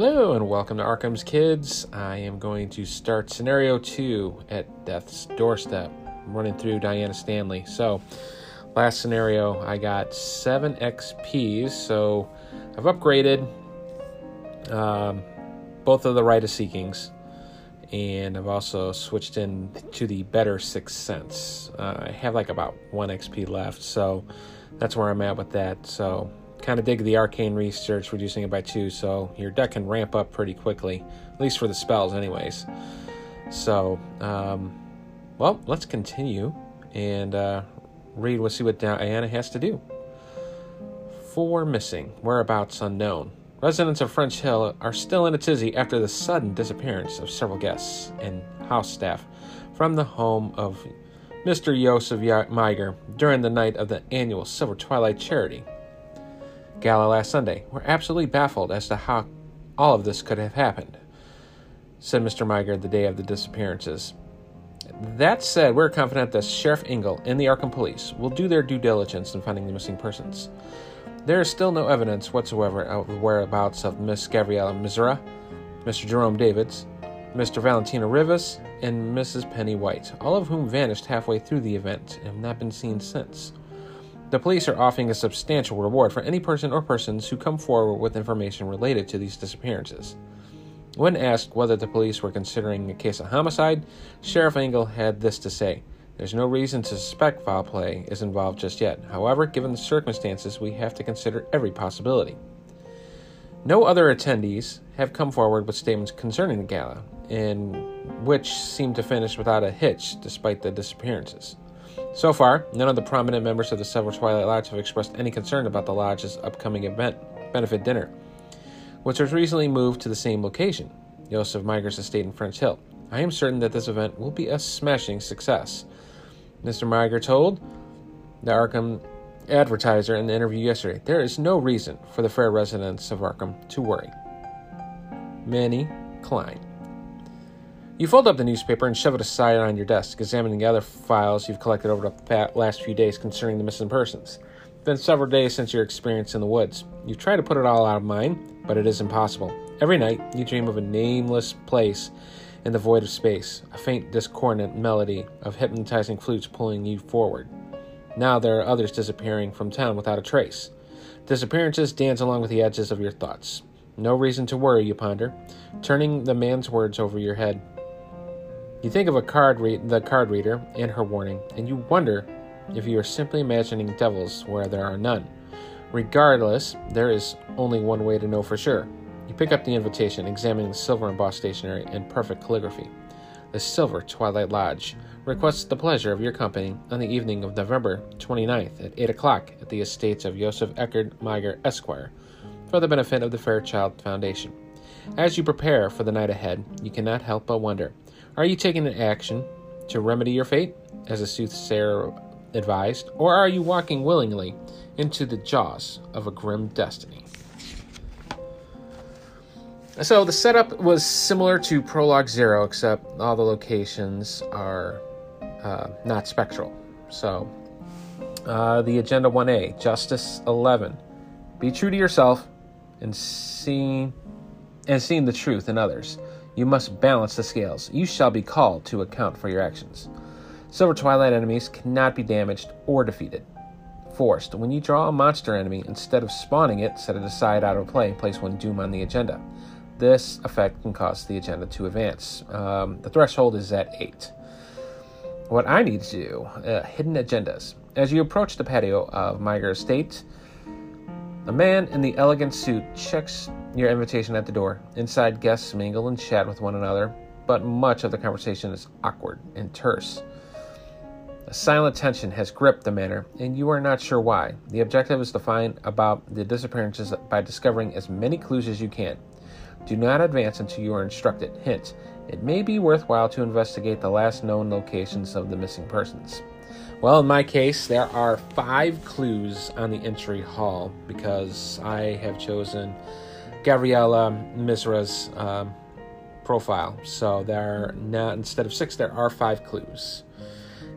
Hello and welcome to Arkham's Kids. I am going to start scenario two at Death's Doorstep. I'm running through Diana Stanley. So, last scenario, I got seven XPs. So, I've upgraded um, both of the Rite of Seekings, and I've also switched in to the Better Sixth Sense. Uh, I have like about one XP left, so that's where I'm at with that. So, kind of dig the arcane research, reducing it by two, so your deck can ramp up pretty quickly, at least for the spells, anyways. So, um, well, let's continue and uh, read. We'll see what Diana has to do. Four missing, whereabouts unknown. Residents of French Hill are still in a tizzy after the sudden disappearance of several guests and house staff from the home of Mr. Joseph Meiger during the night of the annual Silver Twilight Charity gala last Sunday. We're absolutely baffled as to how all of this could have happened, said Mr. Meiger the day of the disappearances. That said, we're confident that Sheriff Engel and the Arkham Police will do their due diligence in finding the missing persons. There is still no evidence whatsoever of the whereabouts of Miss Gabriella Mizrah, Mr. Jerome Davids, Mr. Valentino Rivas, and Mrs. Penny White, all of whom vanished halfway through the event and have not been seen since. The police are offering a substantial reward for any person or persons who come forward with information related to these disappearances. When asked whether the police were considering a case of homicide, Sheriff Engel had this to say There's no reason to suspect foul play is involved just yet. However, given the circumstances, we have to consider every possibility. No other attendees have come forward with statements concerning the gala, in which seemed to finish without a hitch despite the disappearances. So far, none of the prominent members of the Silver Twilight Lodge have expressed any concern about the lodge's upcoming event, benefit dinner, which was recently moved to the same location, Joseph Meiger's estate in French Hill. I am certain that this event will be a smashing success. Mr. Meiger told the Arkham advertiser in the interview yesterday there is no reason for the fair residents of Arkham to worry. Manny Klein. You fold up the newspaper and shove it aside on your desk, examining the other files you've collected over the last few days concerning the missing persons. It's been several days since your experience in the woods. You try to put it all out of mind, but it is impossible. Every night, you dream of a nameless place in the void of space, a faint discordant melody of hypnotizing flutes pulling you forward. Now there are others disappearing from town without a trace. Disappearances dance along with the edges of your thoughts. No reason to worry, you ponder, turning the man's words over your head. You think of a card the card reader and her warning, and you wonder if you are simply imagining devils where there are none. Regardless, there is only one way to know for sure. You pick up the invitation, examining the silver embossed stationery and perfect calligraphy. The Silver Twilight Lodge requests the pleasure of your company on the evening of November 29th at 8 o'clock at the estates of Joseph Eckerd Meiger, Esquire, for the benefit of the Fairchild Foundation. As you prepare for the night ahead, you cannot help but wonder are you taking an action to remedy your fate, as a soothsayer advised, or are you walking willingly into the jaws of a grim destiny? So the setup was similar to Prologue Zero, except all the locations are uh, not spectral. So uh, the Agenda 1A, Justice 11. Be true to yourself and see and seeing the truth in others. You must balance the scales. You shall be called to account for your actions. Silver Twilight enemies cannot be damaged or defeated. Forced. When you draw a monster enemy, instead of spawning it, set it aside out of play and place one Doom on the agenda. This effect can cause the agenda to advance. Um, the threshold is at 8. What I need to do uh, hidden agendas. As you approach the patio of Meiger Estate, a man in the elegant suit checks your invitation at the door. Inside, guests mingle and chat with one another, but much of the conversation is awkward and terse. A silent tension has gripped the manor, and you are not sure why. The objective is to find about the disappearances by discovering as many clues as you can. Do not advance until you are instructed. Hint, it may be worthwhile to investigate the last known locations of the missing persons. Well, in my case, there are five clues on the entry hall because I have chosen Gabriella Mizrah's um, profile. So there are now, instead of six, there are five clues.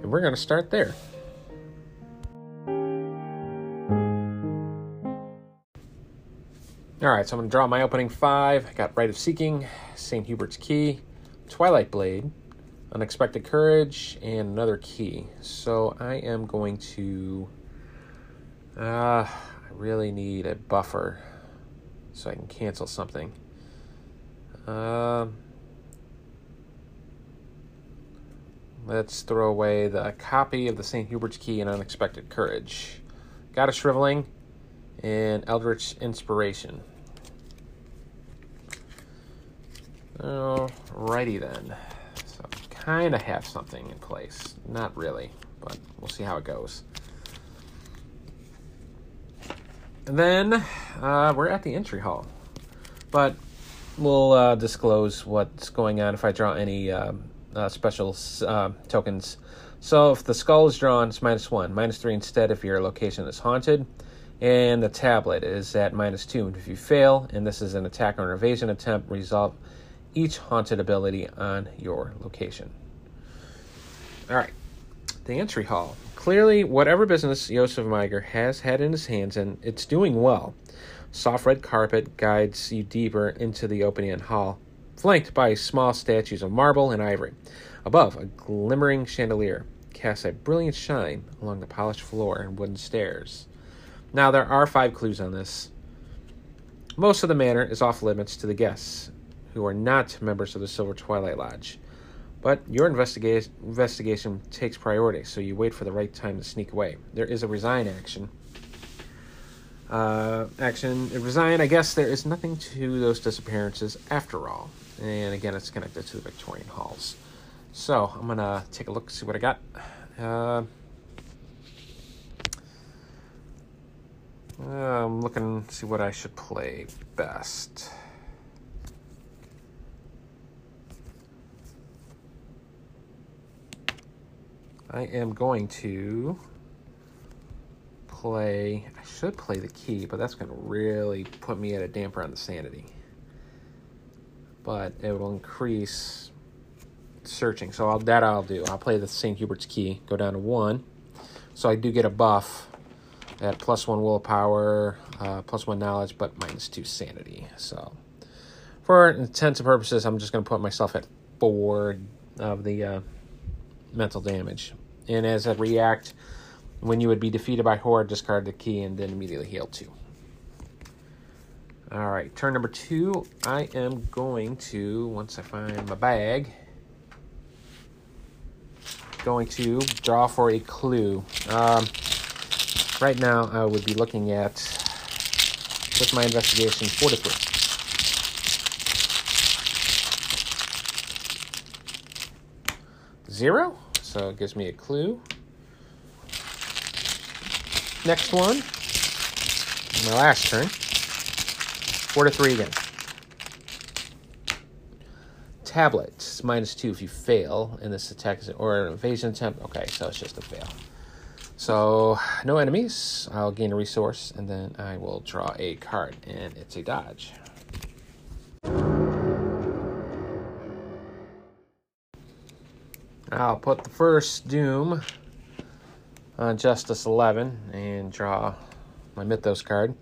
And we're going to start there. All right, so I'm going to draw my opening five. I got Rite of Seeking, St. Hubert's Key, Twilight Blade, Unexpected Courage, and another key. So I am going to. Uh, I really need a buffer so I can cancel something. Um. Let's throw away the copy of the St. Hubert's Key and Unexpected Courage. Got a Shriveling and Eldritch Inspiration. Alrighty then. So kind of have something in place. Not really, but we'll see how it goes. Then uh, we're at the entry hall, but we'll uh, disclose what's going on if I draw any um, uh, special uh, tokens. So if the skull is drawn, it's minus one, minus three instead if your location is haunted, and the tablet is at minus two. And if you fail, and this is an attack or an evasion attempt, resolve each haunted ability on your location. All right, the entry hall. Clearly, whatever business Josef Meiger has had in his hands, and it's doing well. Soft red carpet guides you deeper into the opening hall, flanked by small statues of marble and ivory. Above, a glimmering chandelier casts a brilliant shine along the polished floor and wooden stairs. Now, there are five clues on this. Most of the manor is off limits to the guests, who are not members of the Silver Twilight Lodge. But your investiga- investigation takes priority, so you wait for the right time to sneak away. There is a resign action. Uh, action resign. I guess there is nothing to those disappearances after all. And again, it's connected to the Victorian halls. So I'm gonna take a look, see what I got. Uh, I'm looking, see what I should play best. I am going to play. I should play the key, but that's going to really put me at a damper on the sanity. But it will increase searching. So I'll, that I'll do. I'll play the St. Hubert's key, go down to one. So I do get a buff at plus one willpower, uh, plus one knowledge, but minus two sanity. So for intents and purposes, I'm just going to put myself at four of the uh, mental damage and as a react, when you would be defeated by Horde, discard the key and then immediately heal two. All right, turn number two. I am going to, once I find my bag, going to draw for a clue. Um, right now, I would be looking at, with my investigation, three. Zero? So it gives me a clue. Next one, my last turn. Four to three again. Tablet, minus two if you fail, and this attack is or an evasion attempt. Okay, so it's just a fail. So no enemies. I'll gain a resource, and then I will draw a card, and it's a dodge. I'll put the first Doom on Justice 11 and draw my Mythos card.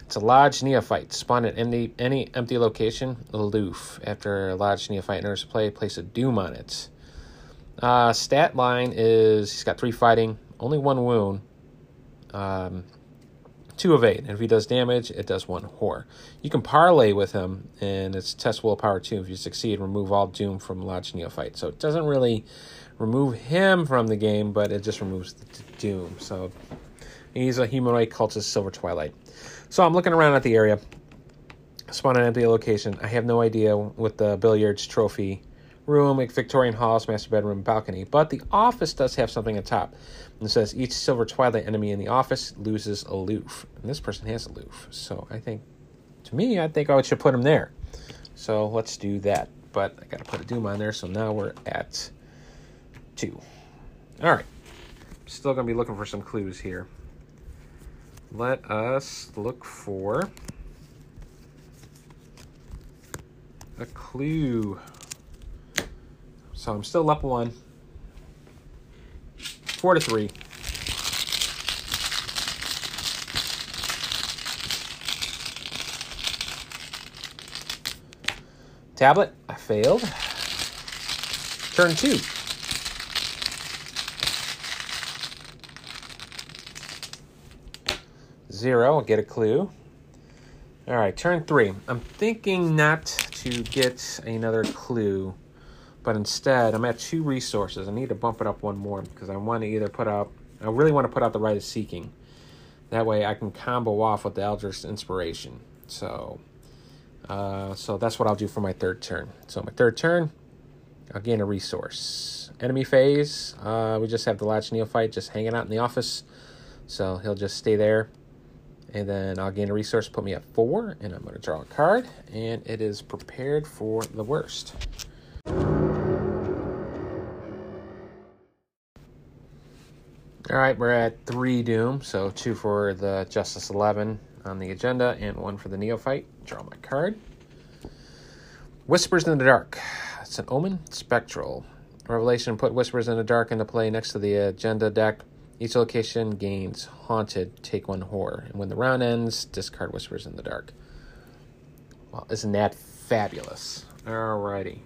It's a Lodge Neophyte. Spawn at any, any empty location, aloof. After a Lodge Neophyte enters play, place a Doom on it. Uh, stat line is he's got three fighting, only one wound. Um, two evade. And if he does damage, it does one horror. You can parlay with him, and it's test willpower two. If you succeed, remove all doom from Lodge Neophyte. So it doesn't really remove him from the game, but it just removes the doom. So he's a humanoid cultist, Silver Twilight. So I'm looking around at the area. Spawn an empty location. I have no idea with the billiards trophy room, like Victorian halls, master bedroom, balcony. But the office does have something at top. And it says each silver twilight enemy in the office loses aloof. And this person has a loof. So I think, to me, I think I should put him there. So let's do that. But I got to put a doom on there. So now we're at two. All right. Still going to be looking for some clues here. Let us look for a clue. So I'm still up one. Four to three. tablet. I failed. Turn two. Zero, I'll get a clue. All right, turn three. I'm thinking not to get another clue, but instead I'm at two resources. I need to bump it up one more because I want to either put out, I really want to put out the Rite of Seeking. That way I can combo off with the Eldritch Inspiration. So, uh, so that's what I'll do for my third turn. So my third turn, I'll gain a resource. Enemy phase, uh, we just have the Lodge Neophyte just hanging out in the office. So he'll just stay there. And then I'll gain a resource, put me at four, and I'm going to draw a card. And it is prepared for the worst. All right, we're at three Doom, so two for the Justice 11 on the agenda, and one for the Neophyte. Draw my card. Whispers in the Dark. It's an Omen Spectral. Revelation put Whispers in the Dark into play next to the agenda deck. Each location gains Haunted, take one horror. And when the round ends, discard Whispers in the Dark. Well, isn't that fabulous? Alrighty.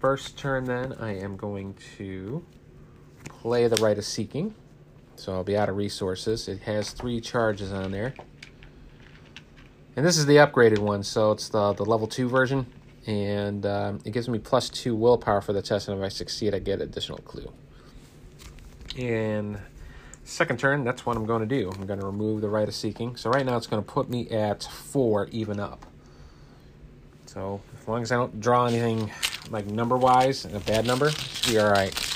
First turn, then, I am going to play the Rite of Seeking. So I'll be out of resources. It has three charges on there. And this is the upgraded one, so it's the, the level 2 version. And um, it gives me plus 2 willpower for the test, and if I succeed, I get additional clue. And second turn, that's what I'm going to do. I'm going to remove the Rite of Seeking. So right now it's going to put me at 4 even up. So as long as I don't draw anything like number-wise, and a bad number, should be alright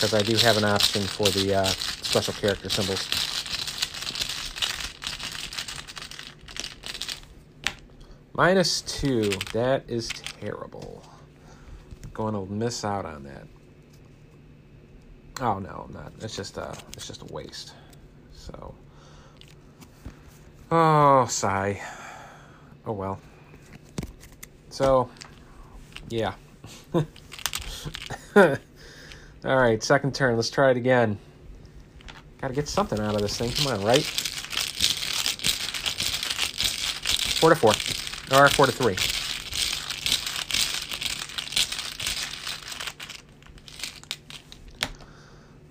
because I do have an option for the uh, special character symbols. Minus two. That is terrible. Going to miss out on that. Oh no, I'm not. It's just a. It's just a waste. So. Oh, sigh. Oh well. So, yeah. All right, second turn. Let's try it again. Got to get something out of this thing. Come on, right? Four to four. Or four to three.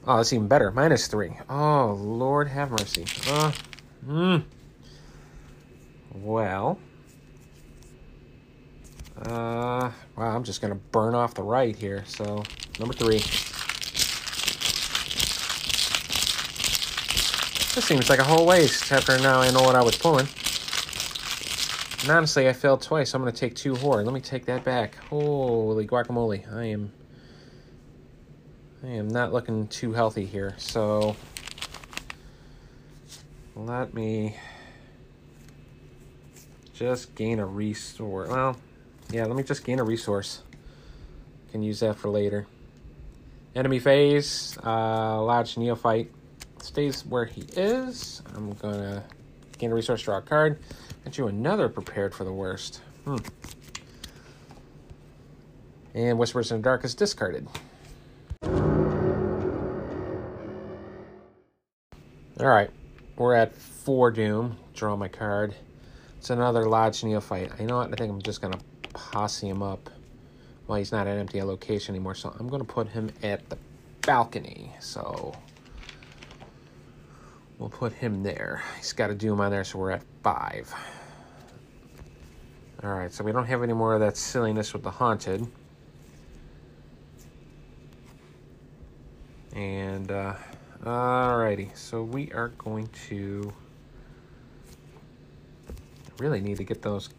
Oh, that's even better. Minus three. Oh, Lord have mercy. Uh, hmm. Well. Uh, wow, I'm just going to burn off the right here. So, number three. This seems like a whole waste after now I know what I was pulling. And honestly, I failed twice. I'm going to take two horror. Let me take that back. Holy guacamole. I am... I am not looking too healthy here. So... Let me... Just gain a resource. Well, yeah, let me just gain a resource. Can use that for later. Enemy phase. Uh, Lodge Neophyte stays where he is. I'm gonna gain a resource, draw a card. Get you another prepared for the worst. Hmm. And Whispers in the Dark is discarded. Alright, we're at four Doom. Draw my card. It's another Lodge Neophyte. I know what? I think I'm just gonna posse him up. Well, he's not at empty location anymore, so I'm gonna put him at the balcony. So We'll put him there. He's got a Doom on there, so we're at five. Alright, so we don't have any more of that silliness with the Haunted. And, uh, alrighty, so we are going to really need to get those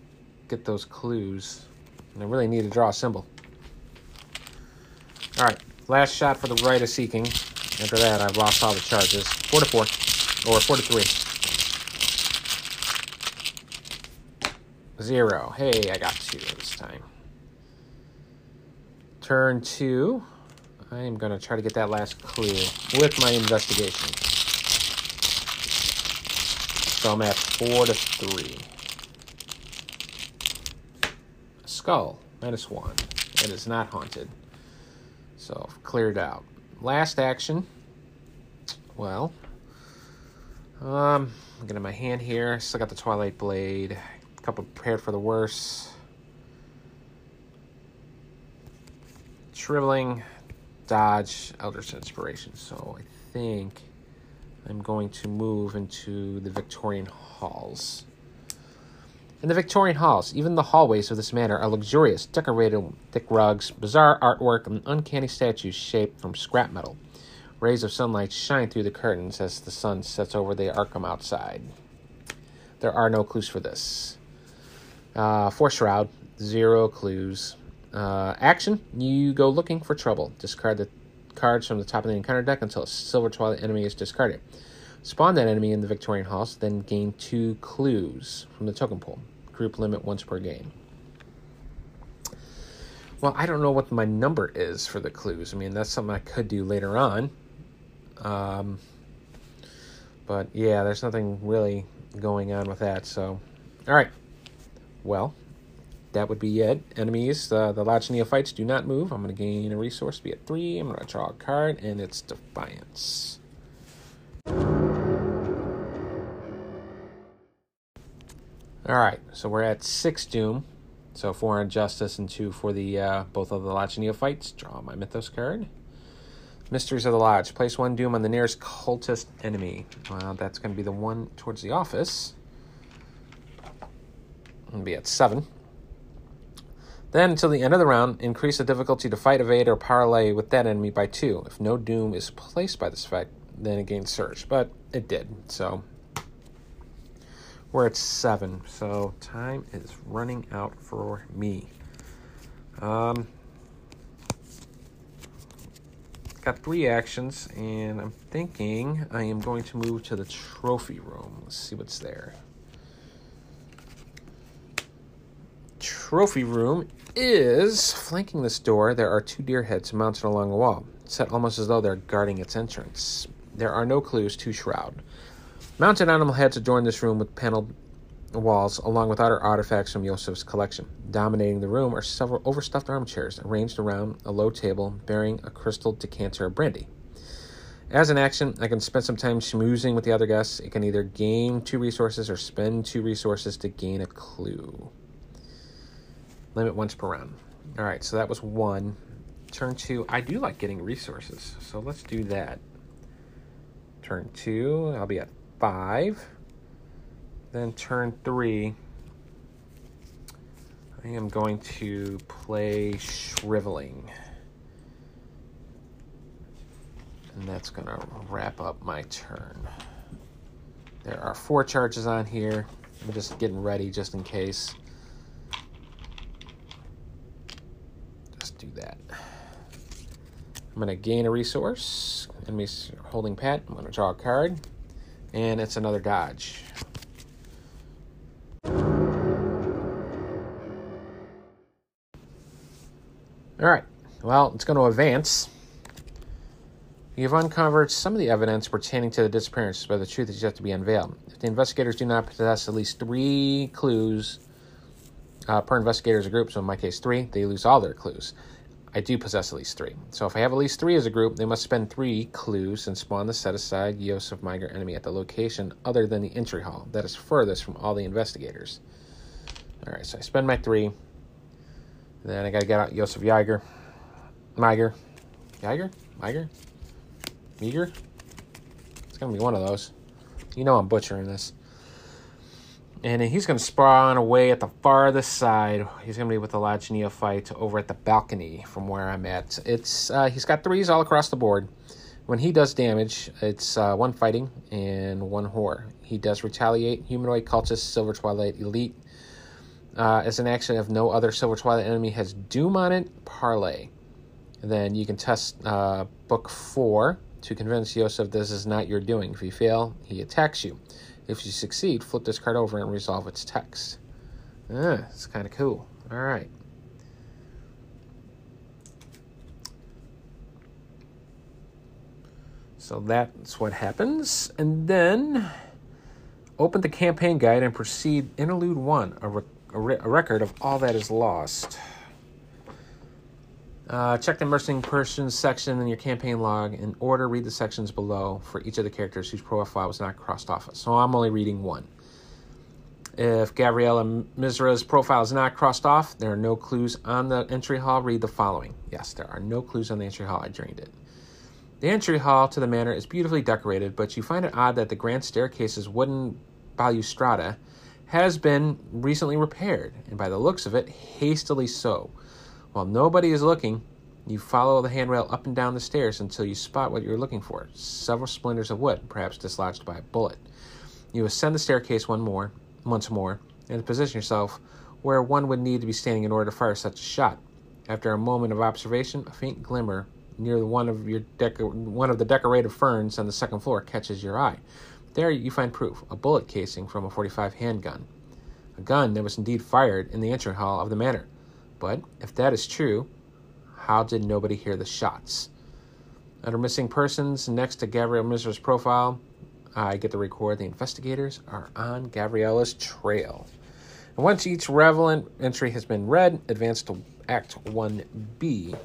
get those clues. And I really need to draw a symbol. Alright, last shot for the Rite of Seeking. After that, I've lost all the charges. Four to four. Or 43. Zero. Hey, I got two this time. Turn two. I am going to try to get that last clue with my investigation. So I'm at four to three. Skull, minus one. It is not haunted. So, cleared out. Last action. Well, um, I'm getting my hand here. Still got the Twilight Blade. A couple prepared for the worst. Shriveling, Dodge, Eldritch Inspiration. So I think I'm going to move into the Victorian halls. In the Victorian halls, even the hallways of this manor are luxurious, decorated with thick rugs, bizarre artwork, and uncanny statues shaped from scrap metal. Rays of sunlight shine through the curtains as the sun sets over the Arkham outside. There are no clues for this. Uh, for Shroud, zero clues. Uh, action, you go looking for trouble. Discard the cards from the top of the encounter deck until a Silver Twilight enemy is discarded. Spawn that enemy in the Victorian Halls, then gain two clues from the token pool. Group limit once per game. Well, I don't know what my number is for the clues. I mean, that's something I could do later on. Um, but yeah, there's nothing really going on with that. So, all right. Well, that would be it. Enemies, uh, the Lodge Neophytes do not move. I'm going to gain a resource, be at three. I'm going to draw a card, and it's Defiance. All right, so we're at six Doom. So four on Justice and two for the uh, both of the Lodge Neophytes. Draw my Mythos card. Mysteries of the Lodge. Place one Doom on the nearest cultist enemy. Well, that's going to be the one towards the office. To be at seven. Then, until the end of the round, increase the difficulty to fight, evade, or parlay with that enemy by two. If no Doom is placed by this effect, then it gains Surge. But it did, so we're at seven. So time is running out for me. Um, got three actions, and I'm thinking I am going to move to the trophy room. Let's see what's there. Trophy room is flanking this door. There are two deer heads mounted along a wall, set almost as though they're guarding its entrance. There are no clues to Shroud. Mounted animal heads adorn this room with paneled walls, along with other artifacts from Yosef's collection. Dominating the room are several overstuffed armchairs arranged around a low table bearing a crystal decanter of brandy. As an action, I can spend some time schmoozing with the other guests. It can either gain two resources or spend two resources to gain a clue. Limit once per round. All right, so that was one. Turn two, I do like getting resources, so let's do that. Turn two, I'll be at five. Then turn three, I am going to play Shriveling. And that's going to wrap up my turn. There are four charges on here. I'm just getting ready just in case. Just do that. I'm going to gain a resource. Enemies holding pet. I'm going to draw a card. And it's another dodge. All right, well, it's going to advance. You've uncovered some of the evidence pertaining to the disappearance, but the truth is yet to be unveiled. If the investigators do not possess at least three clues uh, per investigator as a group, so in my case three, they lose all their clues. I do possess at least three. So if I have at least three as a group, they must spend three clues and spawn the set aside Yosef migrant enemy at the location other than the entry hall that is furthest from all the investigators. All right, so I spend my three. Then I gotta get out Yosef Jaeger. Miger. Jaeger? Miger? Meager? It's gonna be one of those. You know I'm butchering this. And he's gonna spawn away at the farthest side. He's gonna be with the Lodge Neophyte over at the balcony from where I'm at. It's uh, he's got threes all across the board. When he does damage, it's uh, one fighting and one horror. He does retaliate, humanoid, cultist, silver twilight, elite, uh, as an action, if no other Silver Twilight enemy has Doom on it, Parlay. then you can test uh, Book 4 to convince Yosef this is not your doing. If you fail, he attacks you. If you succeed, flip this card over and resolve its text. Ah, it's kind of cool. All right. So that's what happens. And then open the campaign guide and proceed Interlude 1, a a, re- a record of all that is lost. Uh, check the missing persons section in your campaign log. In order, read the sections below for each of the characters whose profile was not crossed off. So I'm only reading one. If Gabriella Mizrah's profile is not crossed off, there are no clues on the entry hall. Read the following. Yes, there are no clues on the entry hall. I drained it. The entry hall to the manor is beautifully decorated, but you find it odd that the grand staircase's wooden balustrada has been recently repaired, and by the looks of it, hastily so. While nobody is looking, you follow the handrail up and down the stairs until you spot what you're looking for several splinters of wood, perhaps dislodged by a bullet. You ascend the staircase one more, once more and position yourself where one would need to be standing in order to fire such a shot. After a moment of observation, a faint glimmer near one of your deco- one of the decorative ferns on the second floor catches your eye. There you find proof, a bullet casing from a 45 handgun. A gun that was indeed fired in the entry hall of the manor. But if that is true, how did nobody hear the shots? Under missing persons, next to Gabrielle Mizrah's profile, I get to record the investigators are on Gabriella's trail. And once each relevant entry has been read, advance to Act 1B.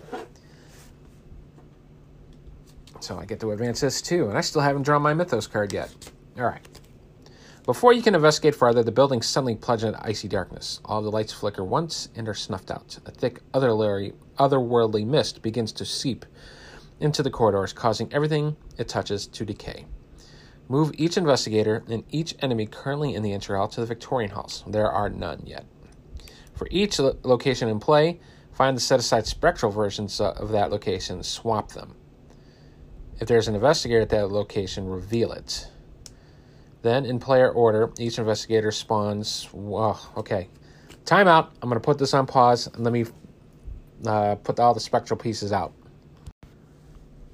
So I get to advance this too, and I still haven't drawn my Mythos card yet. All right. Before you can investigate further, the building suddenly plunges into icy darkness. All the lights flicker once and are snuffed out. A thick, otherworldly mist begins to seep into the corridors, causing everything it touches to decay. Move each investigator and each enemy currently in the entry hall to the Victorian halls. There are none yet. For each lo- location in play, find the set aside spectral versions of that location, swap them. If there's an investigator at that location, reveal it. Then, in player order, each investigator spawns. Well, okay. Timeout. I'm going to put this on pause and let me uh, put all the spectral pieces out.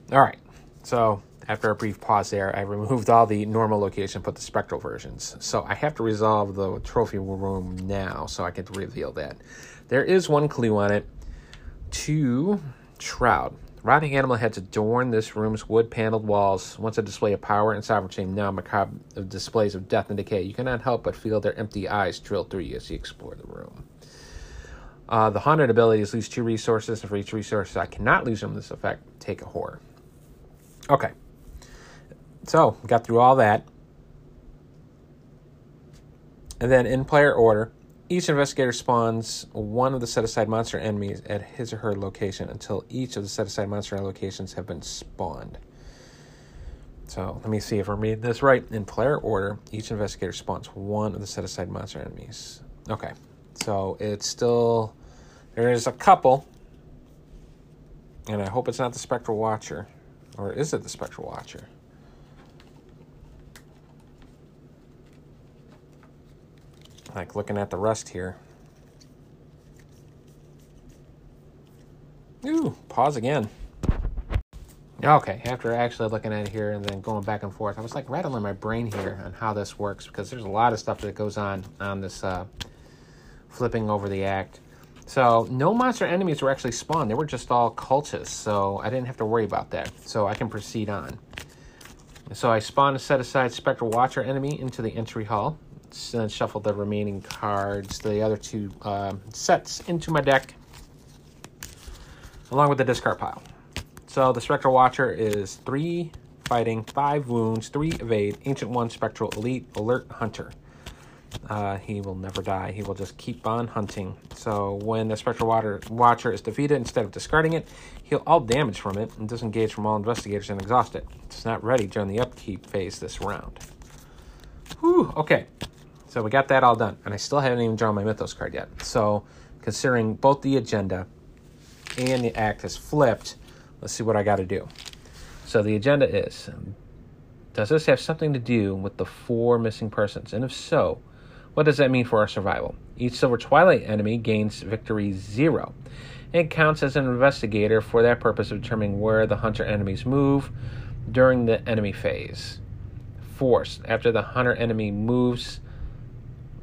All right. So, after a brief pause there, I removed all the normal location, put the spectral versions. So I have to resolve the trophy room now so I can reveal that. There is one clue on it. To Shroud. Rotting animal heads adorn this room's wood paneled walls. Once a display of power and sovereignty, now macabre displays of death and decay. You cannot help but feel their empty eyes drill through you as you explore the room. Uh, the haunted abilities lose two resources, and for each resource I cannot lose from this effect, take a horror. Okay. So, got through all that. And then in player order, each investigator spawns one of the set aside monster enemies at his or her location until each of the set aside monster locations have been spawned. So let me see if I'm reading this right. In player order, each investigator spawns one of the set aside monster enemies. Okay, so it's still there's a couple, and I hope it's not the Spectral Watcher, or is it the Spectral Watcher? Like looking at the rust here. Ooh, pause again. Okay, after actually looking at it here and then going back and forth, I was like rattling my brain here on how this works because there's a lot of stuff that goes on on this uh, flipping over the act. So no monster enemies were actually spawned; they were just all cultists. So I didn't have to worry about that. So I can proceed on. So I spawned a set aside Spectral Watcher enemy into the entry hall then shuffle the remaining cards, the other two uh, sets, into my deck, along with the discard pile. So the Spectral Watcher is three fighting, five wounds, three evade, Ancient One, Spectral Elite, Alert Hunter. Uh, he will never die. He will just keep on hunting. So when the Spectral Water Watcher is defeated, instead of discarding it, heal all damage from it and disengage from all investigators and exhaust it. It's not ready during the upkeep phase this round. Whew, okay. So we got that all done, and I still haven't even drawn my Mythos card yet. So, considering both the agenda and the act is flipped, let's see what I got to do. So the agenda is: um, Does this have something to do with the four missing persons? And if so, what does that mean for our survival? Each Silver Twilight enemy gains victory zero and counts as an investigator for that purpose of determining where the hunter enemies move during the enemy phase. Force. After the hunter enemy moves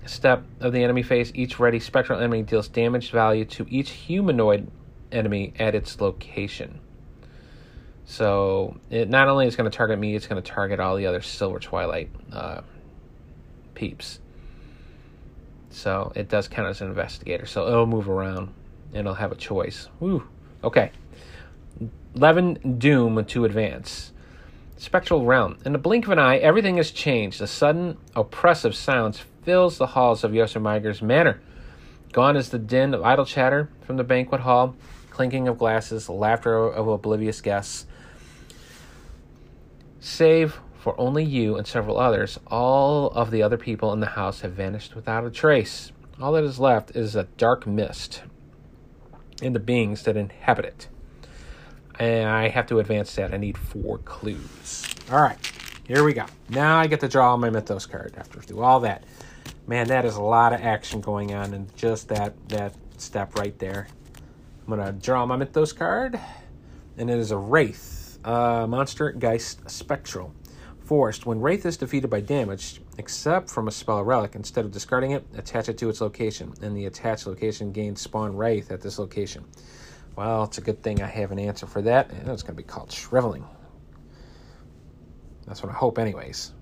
step of the enemy phase, each ready spectral enemy deals damage value to each humanoid enemy at its location. So it not only is going to target me, it's going to target all the other Silver Twilight uh, peeps. So it does count as an investigator. So it'll move around and it'll have a choice. Woo. Okay. Levin Doom to advance. Spectral realm. In the blink of an eye, everything has changed. A sudden, oppressive silence fills the halls of Yosef Meiger's manor. Gone is the din of idle chatter from the banquet hall, clinking of glasses, laughter of oblivious guests. Save for only you and several others, all of the other people in the house have vanished without a trace. All that is left is a dark mist and the beings that inhabit it. And I have to advance that. I need four clues. All right, here we go. Now I get to draw my Mythos card after do all that. Man, that is a lot of action going on in just that that step right there. I'm gonna draw my Mythos card, and it is a Wraith, uh, Monster Geist Spectral. Forced, when Wraith is defeated by damage, except from a spell relic, instead of discarding it, attach it to its location, and the attached location gains spawn Wraith at this location. Well, it's a good thing I have an answer for that, and it's going to be called Shriveling. That's what I hope, anyways.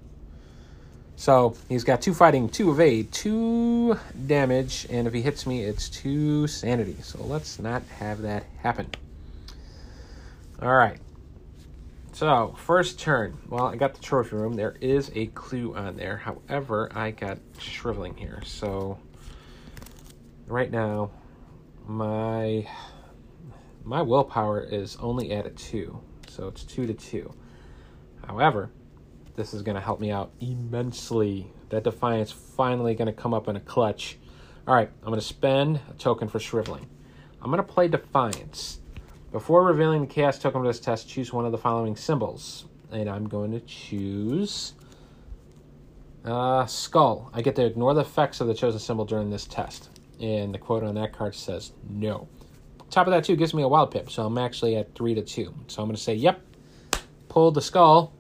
So he's got two fighting, two evade, two damage, and if he hits me, it's two sanity. So let's not have that happen. All right. So, first turn. Well, I got the trophy room. There is a clue on there. However, I got shriveling here. So, right now, my my willpower is only at a 2. So, it's 2 to 2. However, this is going to help me out immensely. That Defiance finally going to come up in a clutch. All right, I'm going to spend a token for shriveling. I'm going to play Defiance. Before revealing the chaos token of this test, choose one of the following symbols. And I'm going to choose uh, Skull. I get to ignore the effects of the chosen symbol during this test. And the quote on that card says no. Top of that, too, gives me a wild pip, so I'm actually at 3 to 2. So I'm going to say, yep, pulled the skull.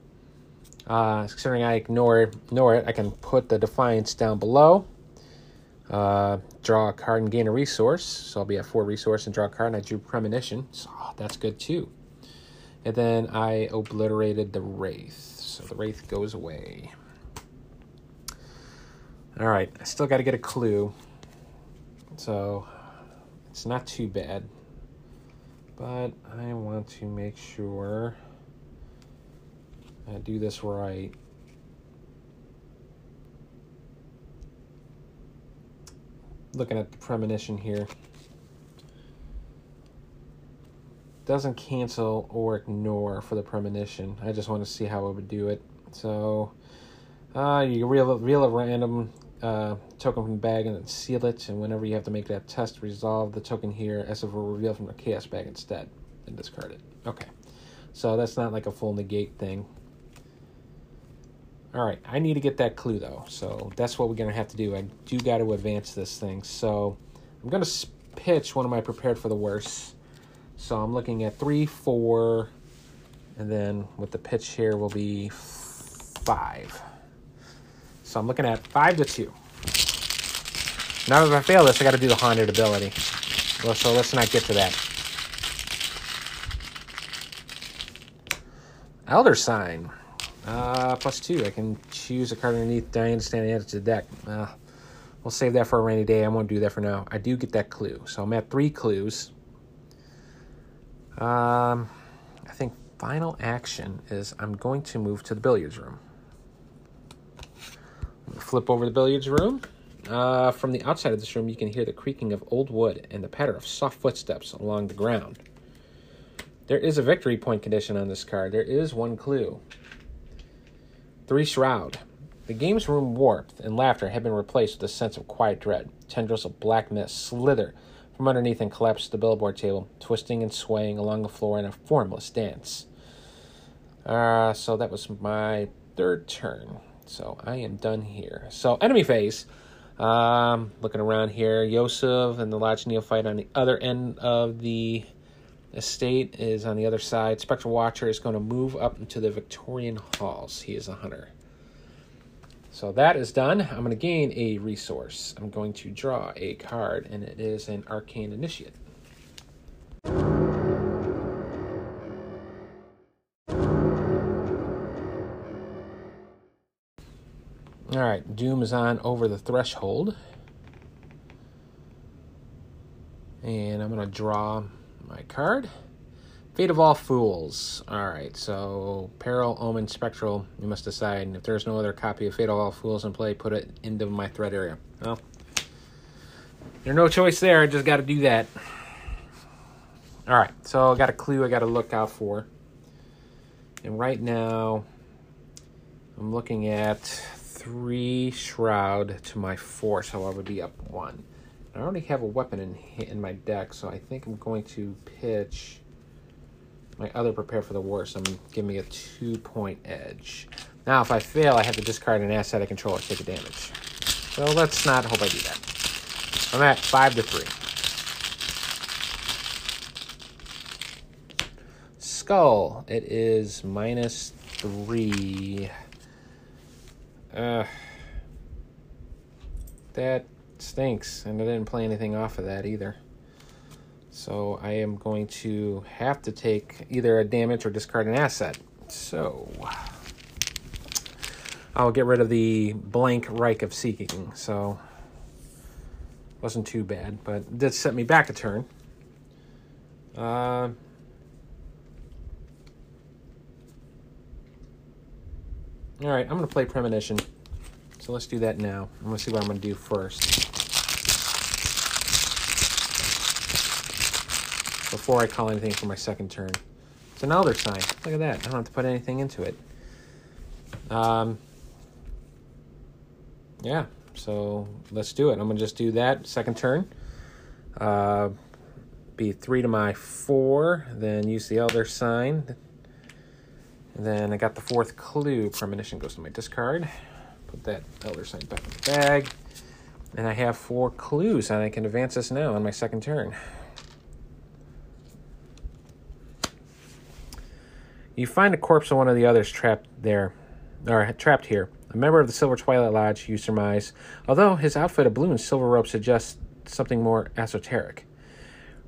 Uh, considering I ignore, ignore it, I can put the Defiance down below. Uh, draw a card and gain a resource. So I'll be at four resource and draw a card, and I drew Premonition. So oh, that's good too. And then I obliterated the Wraith. So the Wraith goes away. All right, I still got to get a clue. So it's not too bad. But I want to make sure I do this right. looking at the premonition here. Doesn't cancel or ignore for the premonition. I just want to see how it would do it. So uh, you reel, reel a random uh, token from the bag and then seal it. And whenever you have to make that test, resolve the token here as if it were revealed from the chaos bag instead and discard it. Okay. So that's not like a full negate thing. All right, I need to get that clue though, so that's what we're gonna have to do. I do got to advance this thing, so I'm gonna pitch one of my prepared for the worst. So I'm looking at three, four, and then with the pitch here will be five. So I'm looking at five to two. Now if I fail this, I got to do the haunted ability. Well, so let's not get to that. Elder sign. Uh, plus two. I can choose a card underneath Diana Stanley added to the deck. Uh, we'll save that for a rainy day. I won't do that for now. I do get that clue. So I'm at three clues. Um, I think final action is I'm going to move to the billiards room. Flip over the billiards room. Uh, from the outside of this room, you can hear the creaking of old wood and the patter of soft footsteps along the ground. There is a victory point condition on this card. There is one clue. Three Shroud. The game's room warmth and laughter had been replaced with a sense of quiet dread. Tendrils of black mist slither from underneath and collapse to the billiard table, twisting and swaying along the floor in a formless dance. Uh, so that was my third turn. So I am done here. So enemy phase. Um, looking around here, Yosef and the Lodge Neophyte on the other end of the estate is on the other side. Spectral Watcher is going to move up into the Victorian halls. He is a hunter. So that is done. I'm going to gain a resource. I'm going to draw a card, and it is an Arcane Initiate. All right, Doom is on over the threshold. And I'm going to draw my card. Fate of all fools. All right, so peril, omen, spectral. You must decide. If there's no other copy of Fate of all fools in play, put it into my threat area. Well, there's no choice there. I just got to do that. All right, so I got a clue I got to look out for. And right now, I'm looking at three shroud to my four, so I would be up one. I already have a weapon in in my deck, so I think I'm going to pitch my other prepare for the worst. I'm give me a two point edge. Now, if I fail, I have to discard an asset I control or take a damage. So let's not hope I do that. I'm at five to three. Skull. It is minus three. Uh, that stinks, and I didn't play anything off of that either. So I am going to have to take either a damage or discard an asset. So I'll get rid of the blank Rite of Seeking. So wasn't too bad, but did set me back a turn. Uh, all right, I'm going to play Premonition. So let's do that now. I'm to see what I'm to do first. before I call anything for my second turn. It's an Elder Sign. Look at that. I don't have to put anything into it. Um, yeah, so let's do it. I'm going to just do that second turn. Uh, be three to my four, then use the Elder Sign. And then I got the fourth clue. Premonition goes to my discard. Put that Elder Sign back in the bag. And I have four clues, and I can advance this now on my second turn. You find a corpse of one of the others trapped there, or trapped here. A member of the Silver Twilight Lodge, you surmise, although his outfit of blue and silver robe suggests something more esoteric.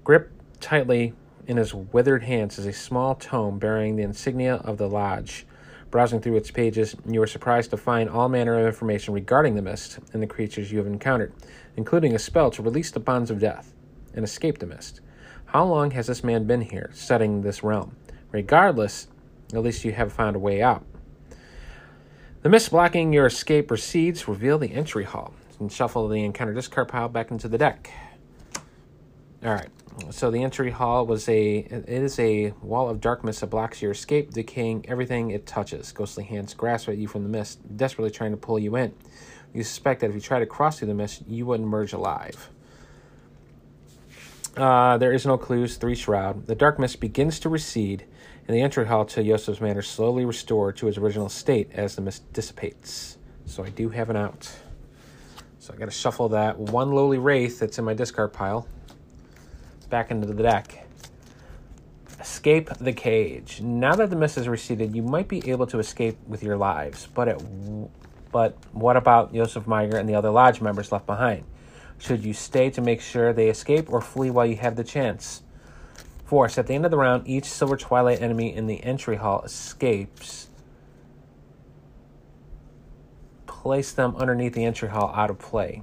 Grip tightly in his withered hands is a small tome bearing the insignia of the lodge. Browsing through its pages, you are surprised to find all manner of information regarding the mist and the creatures you have encountered, including a spell to release the bonds of death and escape the mist. How long has this man been here, studying this realm? Regardless, at least you have found a way out. The mist blocking your escape recedes. Reveal the entry hall and shuffle the encounter discard pile back into the deck. All right. So the entry hall was a it is a wall of darkness that blocks your escape, decaying everything it touches. Ghostly hands grasp at you from the mist, desperately trying to pull you in. You suspect that if you try to cross through the mist, you wouldn't emerge alive. Uh, there is no clues. Three shroud. The dark mist begins to recede, and the entry hall to Yosef's manor slowly restored to its original state as the mist dissipates. So I do have an out. So I got to shuffle that one lowly wraith that's in my discard pile back into the deck. Escape the cage. Now that the mist has receded, you might be able to escape with your lives, but it, but what about Yosef Meiger and the other lodge members left behind? Should you stay to make sure they escape or flee while you have the chance? Force. At the end of the round, each Silver Twilight enemy in the entry hall escapes. Place them underneath the entry hall out of play.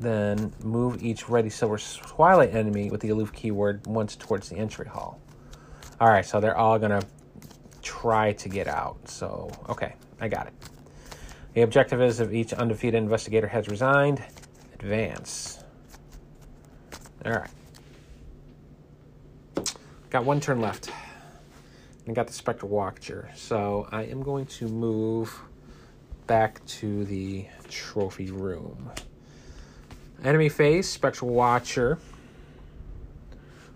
Then move each ready Silver Twilight enemy with the aloof keyword once towards the entry hall. All right, so they're all going to try to get out. So, okay, I got it. The objective is if each undefeated investigator has resigned, advance. All right. Got one turn left. And got the Spectral Watcher. So I am going to move back to the trophy room. Enemy phase, Spectral Watcher.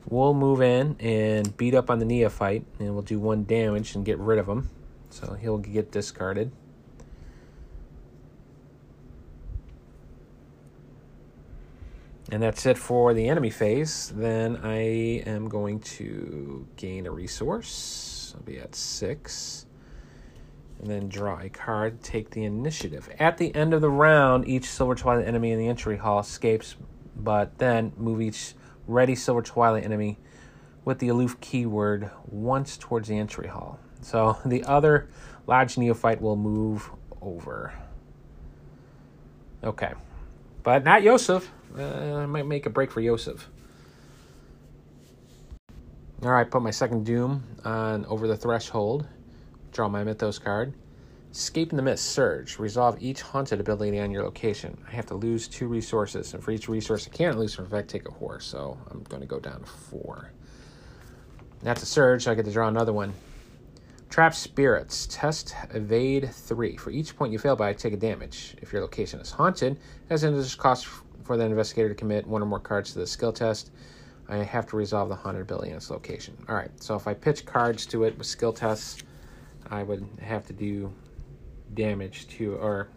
We'll move in and beat up on the Neophyte, and we'll do one damage and get rid of him. So he'll get discarded. And that's it for the enemy phase. Then I am going to gain a resource. I'll be at six. And then draw a card, take the initiative. At the end of the round, each Silver Twilight enemy in the entry hall escapes, but then move each ready Silver Twilight enemy with the aloof keyword once towards the entry hall. So the other Lodge Neophyte will move over. Okay. But not Yosef. Uh, I might make a break for Yosef. All right, put my second Doom on over the threshold. Draw my Mythos card. Escape in the Mist, Surge. Resolve each haunted ability on your location. I have to lose two resources, and for each resource I can't lose from effect, take a horror. So I'm going to go down to four. That's a Surge, so I get to draw another one. Trapped Spirits. Test Evade 3. For each point you fail by, take a damage. If your location is haunted, as in there's cost for the investigator to commit one or more cards to the skill test, I have to resolve the haunted ability in its location. Alright, so if I pitch cards to it with skill tests, I would have to do damage to, or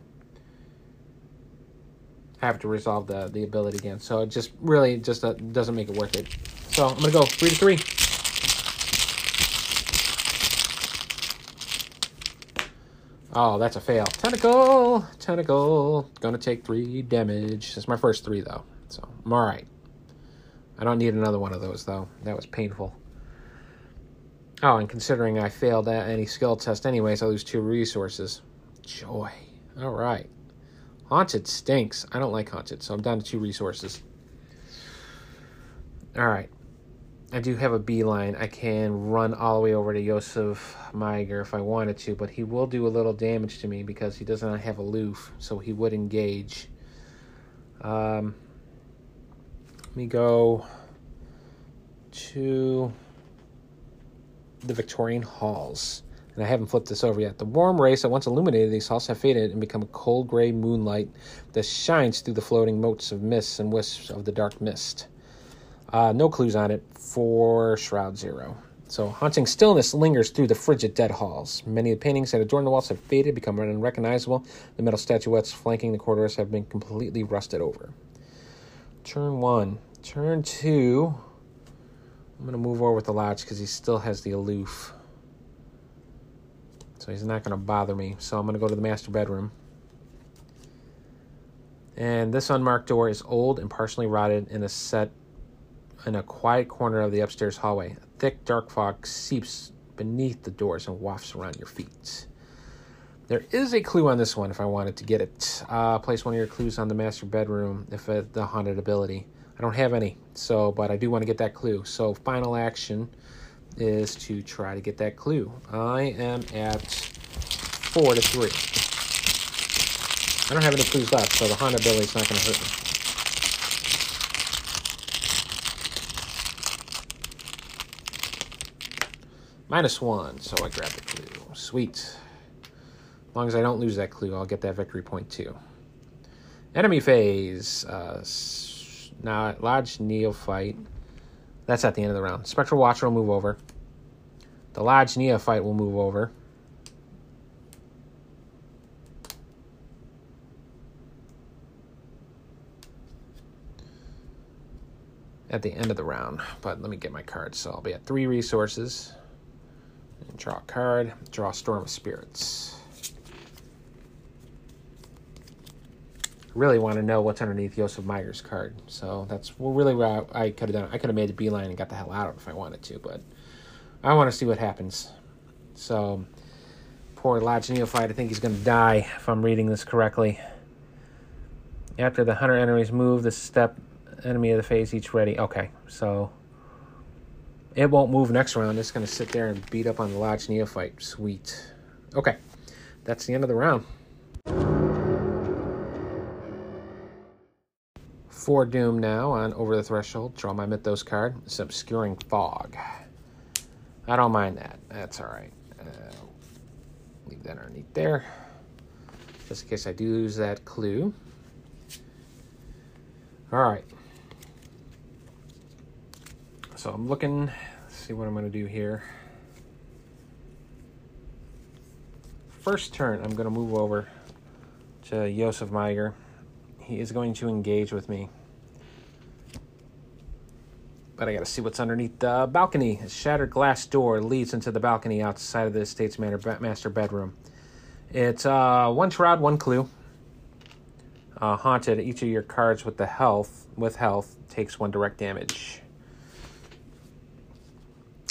have to resolve the, the ability again. So it just really just uh, doesn't make it worth it. So I'm going to go 3 to 3. Oh, that's a fail. Tentacle! Tentacle! Gonna take three damage. That's my first three, though. So, I'm alright. I don't need another one of those, though. That was painful. Oh, and considering I failed any skill test anyways, I lose two resources. Joy. Alright. Haunted stinks. I don't like haunted, so I'm down to two resources. Alright. I do have a beeline. I can run all the way over to Yosef Meiger if I wanted to, but he will do a little damage to me because he does not have aloof, so he would engage. Um, let me go to the Victorian halls. And I haven't flipped this over yet. The warm rays that once illuminated these halls have faded and become a cold gray moonlight that shines through the floating motes of mists and wisps of the dark mist. Uh, no clues on it for Shroud Zero. So, haunting stillness lingers through the frigid dead halls. Many of the paintings that adorn the walls have faded, become unrecognizable. The metal statuettes flanking the corridors have been completely rusted over. Turn one. Turn two. I'm going to move over with the latch because he still has the aloof. So he's not going to bother me. So I'm going to go to the master bedroom. And this unmarked door is old and partially rotted in a set in a quiet corner of the upstairs hallway. A thick, dark fog seeps beneath the doors and wafts around your feet. There is a clue on this one if I wanted to get it. Uh, place one of your clues on the master bedroom if it, the haunted ability. I don't have any, so but I do want to get that clue. So final action is to try to get that clue. I am at four to three. I don't have any clues left, so the haunted ability is not going to hurt me. Minus one, so I grab the clue. Sweet. As long as I don't lose that clue, I'll get that victory point too. Enemy phase. Uh, now, Lodge Neophyte. That's at the end of the round. Spectral Watcher will move over. The Lodge Neophyte will move over. At the end of the round. But let me get my cards. So I'll be at three resources. And draw a card. Draw Storm of Spirits. Really want to know what's underneath Yosef Meiger's card. So that's really what I could have done. I could have made the beeline and got the hell out of it if I wanted to, but I want to see what happens. So, poor Lodge Neophyte, I think he's going to die if I'm reading this correctly. After the hunter enemies move, the step enemy of the phase each ready. Okay, so it won't move next round. It's going to sit there and beat up on the Lodge Neophyte. Sweet. Okay. That's the end of the round. Four Doom now on Over the Threshold. Draw my Mythos card. It's Obscuring Fog. I don't mind that. That's alright. Uh, leave that underneath there. Just in case I do lose that clue. Alright. So I'm looking, see what I'm going to do here. First turn, I'm going to move over to Josef Meiger. He is going to engage with me. But I got to see what's underneath the balcony. A shattered glass door leads into the balcony outside of the estate's master bedroom. It's uh, one shroud, one clue. Uh, haunted. Each of your cards with the health with health takes one direct damage.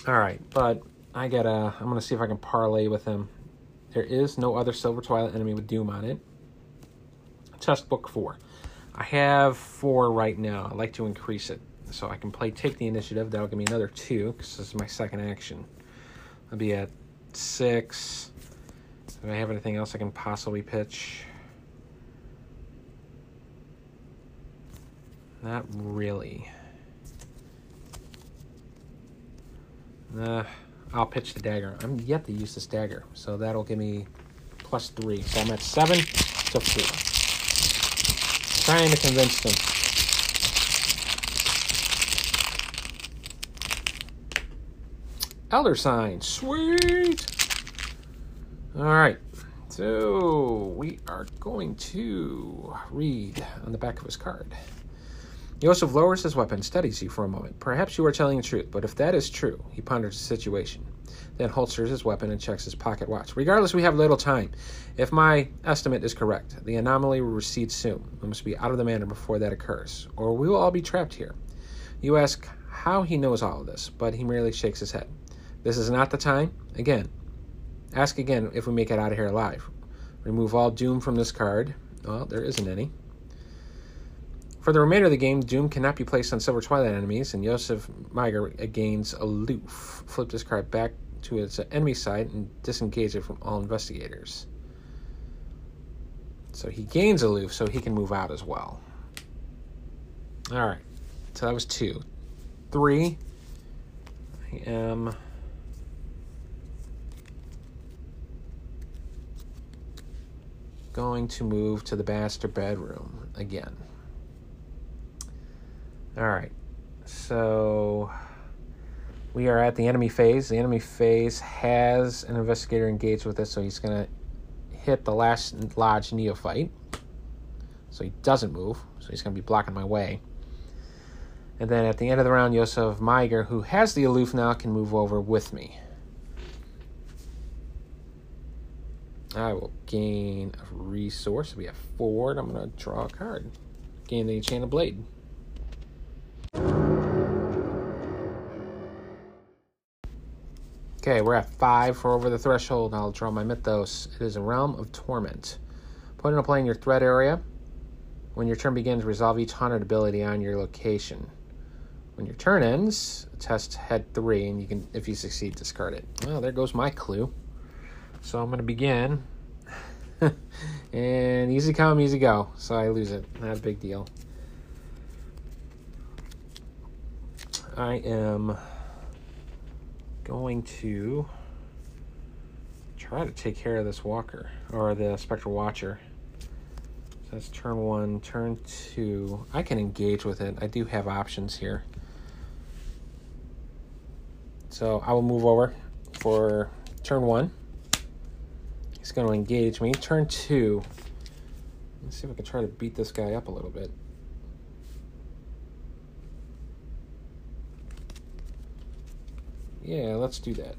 All right, but I gotta. I'm gonna see if I can parlay with him. There is no other Silver Twilight enemy with Doom on it. Test book four. I have four right now. I'd like to increase it. So I can play take the initiative. That'll give me another two because this is my second action. I'll be at six. Do I have anything else I can possibly pitch? Not really. Uh, I'll pitch the dagger. I'm yet to use this dagger, so that'll give me plus three. So I'm at seven to four. Trying to convince them. Elder sign, sweet. All right, so we are going to read on the back of his card. Yosef lowers his weapon, studies you for a moment. Perhaps you are telling the truth, but if that is true, he ponders the situation. Then holsters his weapon and checks his pocket watch. Regardless, we have little time. If my estimate is correct, the anomaly will recede soon. We must be out of the manor before that occurs, or we will all be trapped here. You ask how he knows all of this, but he merely shakes his head. This is not the time. Again, ask again if we make it out of here alive. Remove all doom from this card. Well, there isn't any. For the remainder of the game, Doom cannot be placed on Silver Twilight enemies, and Yosef Meiger gains Aloof. Flip this card back to its enemy side and disengage it from all investigators. So he gains Aloof, so he can move out as well. Alright, so that was two. Three, I am. Going to move to the master bedroom again. All right. So we are at the enemy phase. The enemy phase has an investigator engaged with it, so he's going to hit the last lodge neophyte. So he doesn't move, so he's going to be blocking my way. And then at the end of the round, Yosef Meiger, who has the aloof now, can move over with me. I will gain a resource. We have four, and I'm going to draw a card. Gain the Enchanted Blade. Okay, we're at five for over the threshold. I'll draw my mythos. It is a realm of torment. Put into play in your threat area. When your turn begins, resolve each haunted ability on your location. When your turn ends, test head three, and you can, if you succeed, discard it. Well, there goes my clue. So I'm going to begin. and easy come, easy go. So I lose it. Not a big deal. I am going to try to take care of this walker or the spectral watcher. So that's turn one, turn two. I can engage with it. I do have options here. So I will move over for turn one. He's going to engage me. Turn two. Let's see if I can try to beat this guy up a little bit. Yeah, let's do that.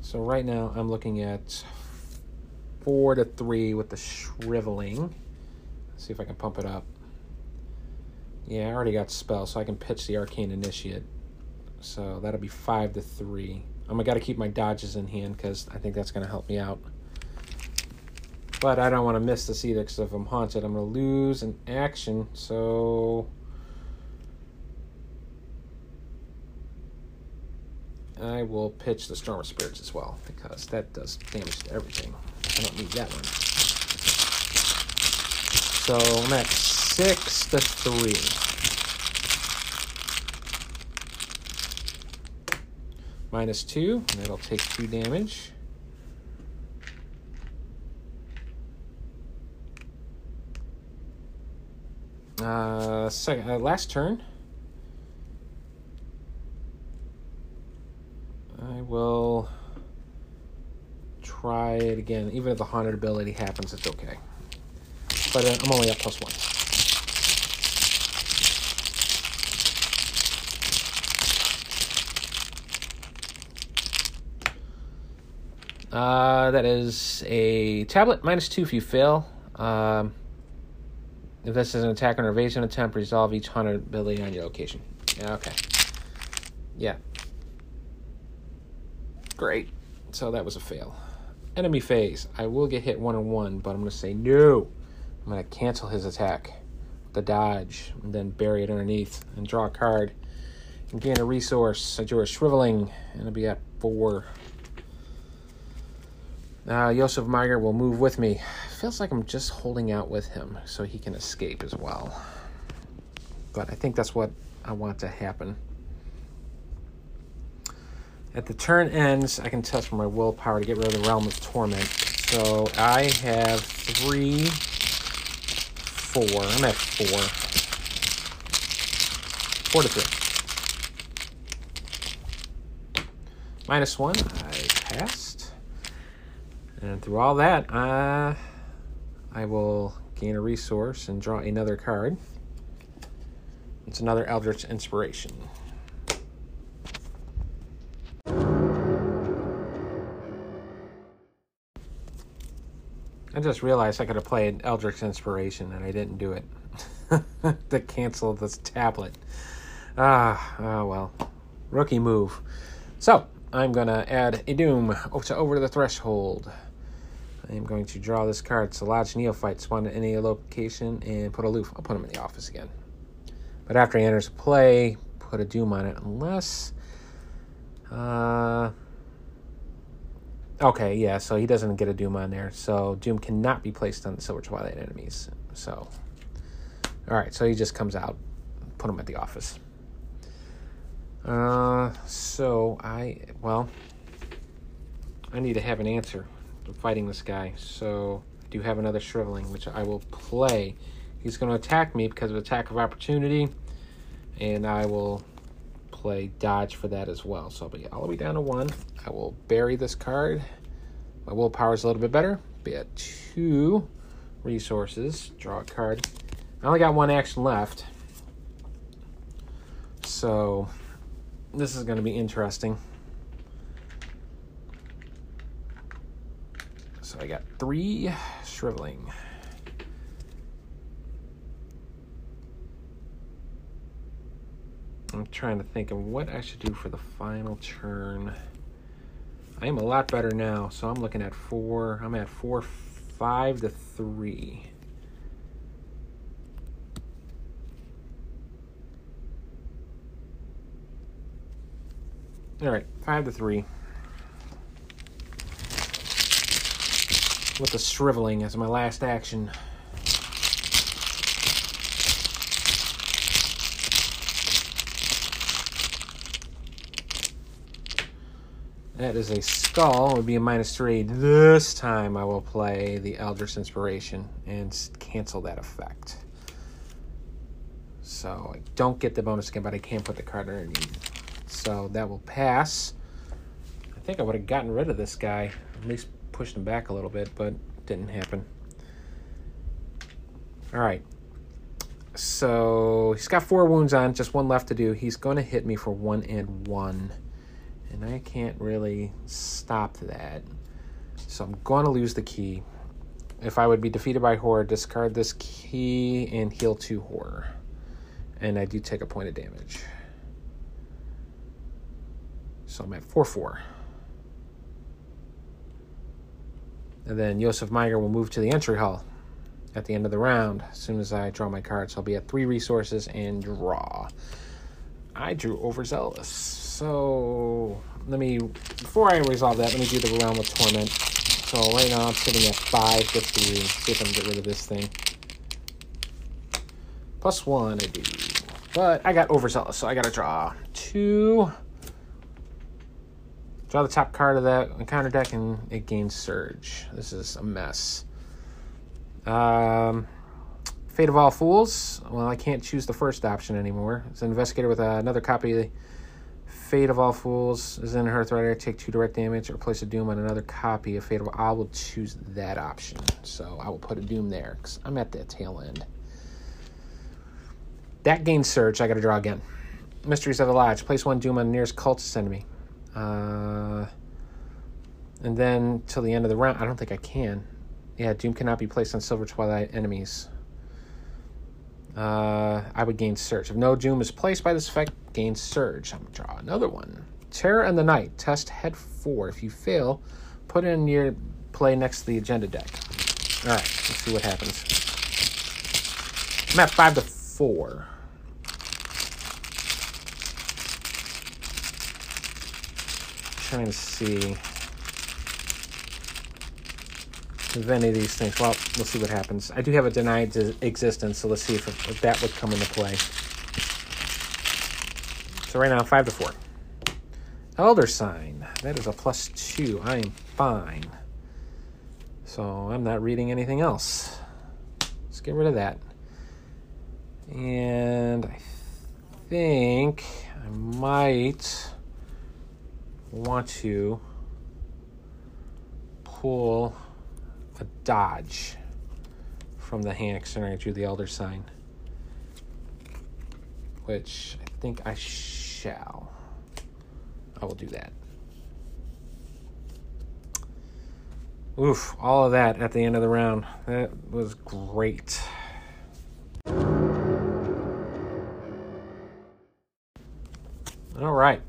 So right now I'm looking at four to three with the shriveling. Let's see if I can pump it up. Yeah, I already got spell, so I can pitch the arcane initiate. So that'll be five to three. I'm gonna keep my dodges in hand because I think that's gonna help me out. But I don't want to miss this either because if I'm haunted, I'm gonna lose an action. So I will pitch the Storm of Spirits as well, because that does damage to everything. I don't need that one. So I'm at six to three. Minus two, and that'll take two damage. Uh, second, uh, last turn. I will try it again. Even if the haunted ability happens, it's okay. But uh, I'm only at plus one. Uh, that is a tablet minus two if you fail. Um, if this is an attack or an evasion attempt, resolve each haunted ability on your location. Yeah, okay. Yeah, Great. So that was a fail. Enemy phase. I will get hit one on one, but I'm going to say no. I'm going to cancel his attack. the dodge, and then bury it underneath and draw a card and gain a resource. I drew a shriveling, and it'll be at four. Uh, Josef Meiger will move with me. Feels like I'm just holding out with him so he can escape as well. But I think that's what I want to happen. At the turn ends, I can test for my willpower to get rid of the Realm of Torment. So I have three, four. I'm at four. Four to three. Minus one, I passed. And through all that, I will gain a resource and draw another card. It's another Eldritch Inspiration. I just realized I could have played Eldritch Inspiration and I didn't do it. to cancel this tablet. Ah, oh well. Rookie move. So, I'm going to add a Doom to over the threshold. I'm going to draw this card. So, Lodge Neophyte, spawn at any location, and put aloof. I'll put him in the office again. But after he enters play, put a Doom on it, unless. Uh, Okay, yeah, so he doesn't get a Doom on there. So Doom cannot be placed on the Silver Twilight enemies. So, alright, so he just comes out. Put him at the office. Uh, so I, well, I need to have an answer to fighting this guy. So I do have another Shriveling, which I will play. He's going to attack me because of attack of opportunity, and I will play dodge for that as well. So I'll be all the way down to one. I will bury this card. My willpower is a little bit better. Be at two resources. Draw a card. I only got one action left. So this is going to be interesting. I got three shriveling. I'm trying to think of what I should do for the final turn. I am a lot better now, so I'm looking at four. I'm at four, five to three. All right, five to three. With the shriveling as my last action. That is a skull. It would be a minus three. This time I will play the Eldritch Inspiration and cancel that effect. So I don't get the bonus again, but I can't put the card underneath. So that will pass. I think I would have gotten rid of this guy. At least pushed him back a little bit, but didn't happen. All right. So he's got four wounds on, just one left to do. He's going to hit me for one and one and I can't really stop that. So I'm going to lose the key. If I would be defeated by horror, discard this key and heal two horror. And I do take a point of damage. So I'm at 4 4. And then Josef Meiger will move to the entry hall at the end of the round. As soon as I draw my cards, I'll be at three resources and draw. I drew overzealous. So let me before I resolve that, let me do the realm of torment. So right now I'm sitting at five to three. See if I can get rid of this thing. Plus one I do. But I got overzealous, so I gotta draw two. Draw the top card of that encounter deck and it gains surge. This is a mess. Um Fate of All Fools. Well, I can't choose the first option anymore. It's an investigator with another copy Fate of All Fools is in her Hearthrider. Take two direct damage or place a Doom on another copy of Fate of All. I will choose that option. So I will put a Doom there because I'm at the tail end. That gains Surge. I got to draw again. Mysteries of the Lodge. Place one Doom on the nearest cultist enemy. Uh, and then till the end of the round, I don't think I can. Yeah, Doom cannot be placed on Silver Twilight enemies. Uh, I would gain Surge. If no Doom is placed by this effect, gain Surge. I'm to draw another one. Terror and the Night. Test head four. If you fail, put in your play next to the agenda deck. All right, let's see what happens. I'm at five to four. Trying to see if any of these things. Well, we'll see what happens. I do have a denied existence, so let's see if, if that would come into play. So right now, five to four. Elder sign. That is a plus two. I am fine. So I'm not reading anything else. Let's get rid of that. And I think I might want to pull a dodge from the hand considering I drew the elder sign. Which I think I shall. I will do that. Oof, all of that at the end of the round. That was great. All right.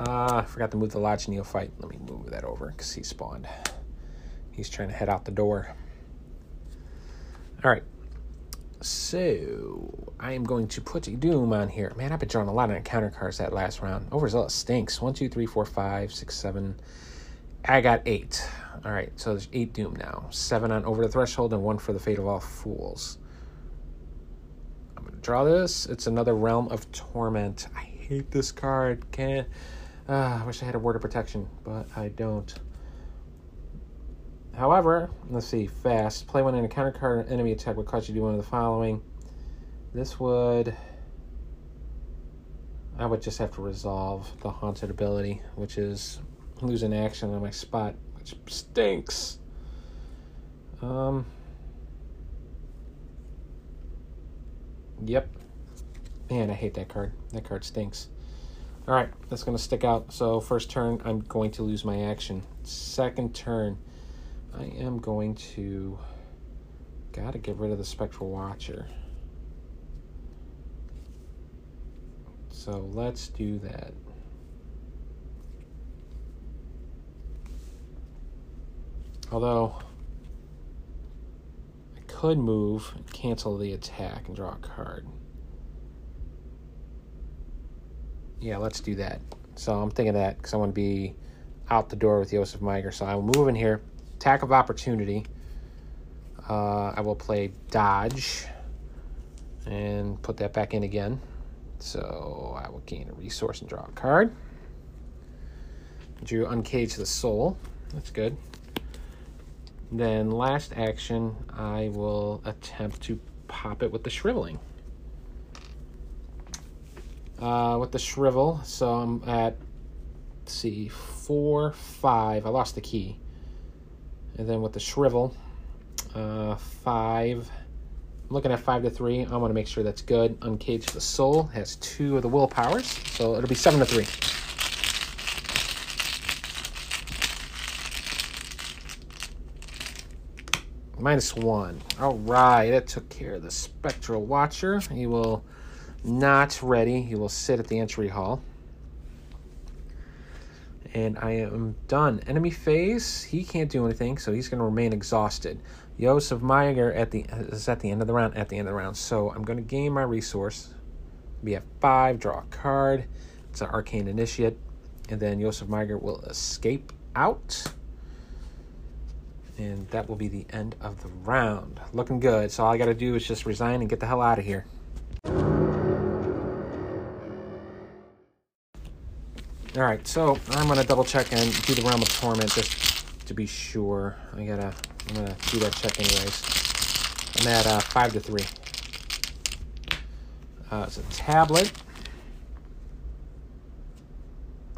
Uh, I forgot to move the Lodge Neophyte. Let me move that over because he spawned. He's trying to head out the door. All right. So I am going to put Doom on here. Man, I've been drawing a lot of encounter cards that last round. Overzealous stinks. One, two, three, four, five, six, seven. I got eight. All right, so there's eight Doom now. Seven on Over the Threshold and one for the Fate of All Fools. I'm to draw this. It's another Realm of Torment. I hate this card. Can't. Uh, I wish I had a Word of Protection, but I don't. However, let's see, fast. Play when an encounter card enemy attack would cause you to do one of the following. This would. I would just have to resolve the haunted ability, which is losing action on my spot which stinks. Um. Yep. Man, I hate that card. That card stinks. All right, that's going to stick out. So, first turn, I'm going to lose my action. Second turn, I am going to. Gotta get rid of the Spectral Watcher. So, let's do that. Although, I could move cancel the attack and draw a card. Yeah, let's do that. So I'm thinking that because I want to be out the door with Joseph Meiger. So I will move in here. Attack of opportunity. Uh, I will play dodge and put that back in again. So I will gain a resource and draw a card. Drew Uncage the Soul. That's good. Then last action, I will attempt to pop it with the shriveling. Uh, with the shrivel, so I'm at, see, four, five. I lost the key. And then with the shrivel, uh, five. I'm looking at five to three. I want to make sure that's good. Uncage the soul has two of the will powers, so it'll be seven to three. Minus one. All right, that took care of the Spectral Watcher. He will not ready. He will sit at the entry hall. And I am done. Enemy phase, he can't do anything, so he's going to remain exhausted. Joseph Meiger at the is at the end of the round. At the end of the round, so I'm going to gain my resource. Be at five. Draw a card. It's an arcane initiate, and then Joseph Meiger will escape out. And that will be the end of the round. Looking good. So all I got to do is just resign and get the hell out of here. All right, so I'm gonna double check and do the realm of torment just to be sure. I gotta, I'm gonna do that check anyways. I'm at uh, five to three. Uh, it's a tablet,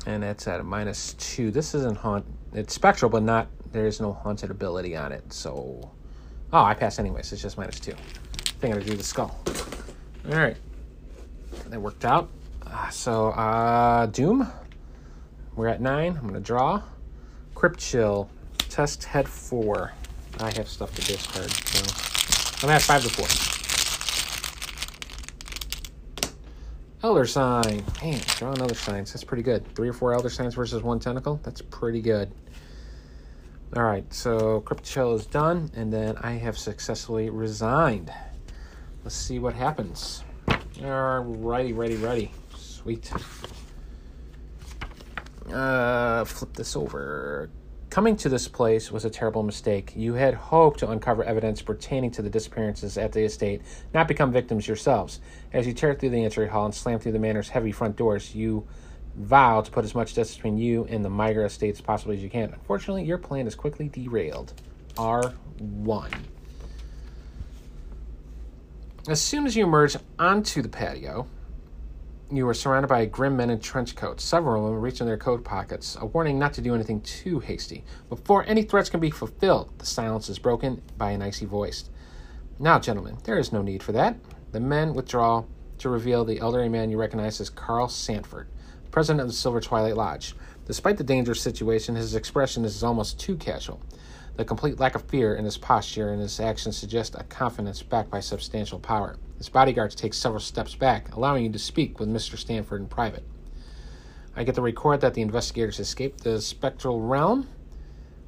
and that's at a minus two. This isn't haunt. It's spectral, but not there is no haunted ability on it. So, oh, I pass anyways. It's just minus two. I think I do the skull. All right, that worked out. Uh, so, uh, Doom. We're at nine. I'm gonna draw. Crypt Chill. Test head four. I have stuff to discard, so I'm at five to four. Elder sign. Man, drawing elder signs. That's pretty good. Three or four elder signs versus one tentacle. That's pretty good. All right, so Crypt Chill is done, and then I have successfully resigned. let's see what happens. Alrighty, ready, ready. Sweet. Uh, flip this over. Coming to this place was a terrible mistake. You had hoped to uncover evidence pertaining to the disappearances at the estate, not become victims yourselves. As you tear through the entry hall and slam through the manor's heavy front doors, you vow to put as much distance between you and the Meiger estate as possible as you can. Unfortunately, your plan is quickly derailed. R1. As soon as you emerge onto the patio, you are surrounded by grim men in trench coats. Several of them reach in their coat pockets, a warning not to do anything too hasty. Before any threats can be fulfilled, the silence is broken by an icy voice. Now, gentlemen, there is no need for that. The men withdraw to reveal the elderly man you recognize as Carl Sanford, president of the Silver Twilight Lodge. Despite the dangerous situation, his expression is almost too casual. The complete lack of fear in his posture and his actions suggest a confidence backed by substantial power. His bodyguards take several steps back, allowing you to speak with Mr. Stanford in private. I get the record that the investigators escaped the spectral realm.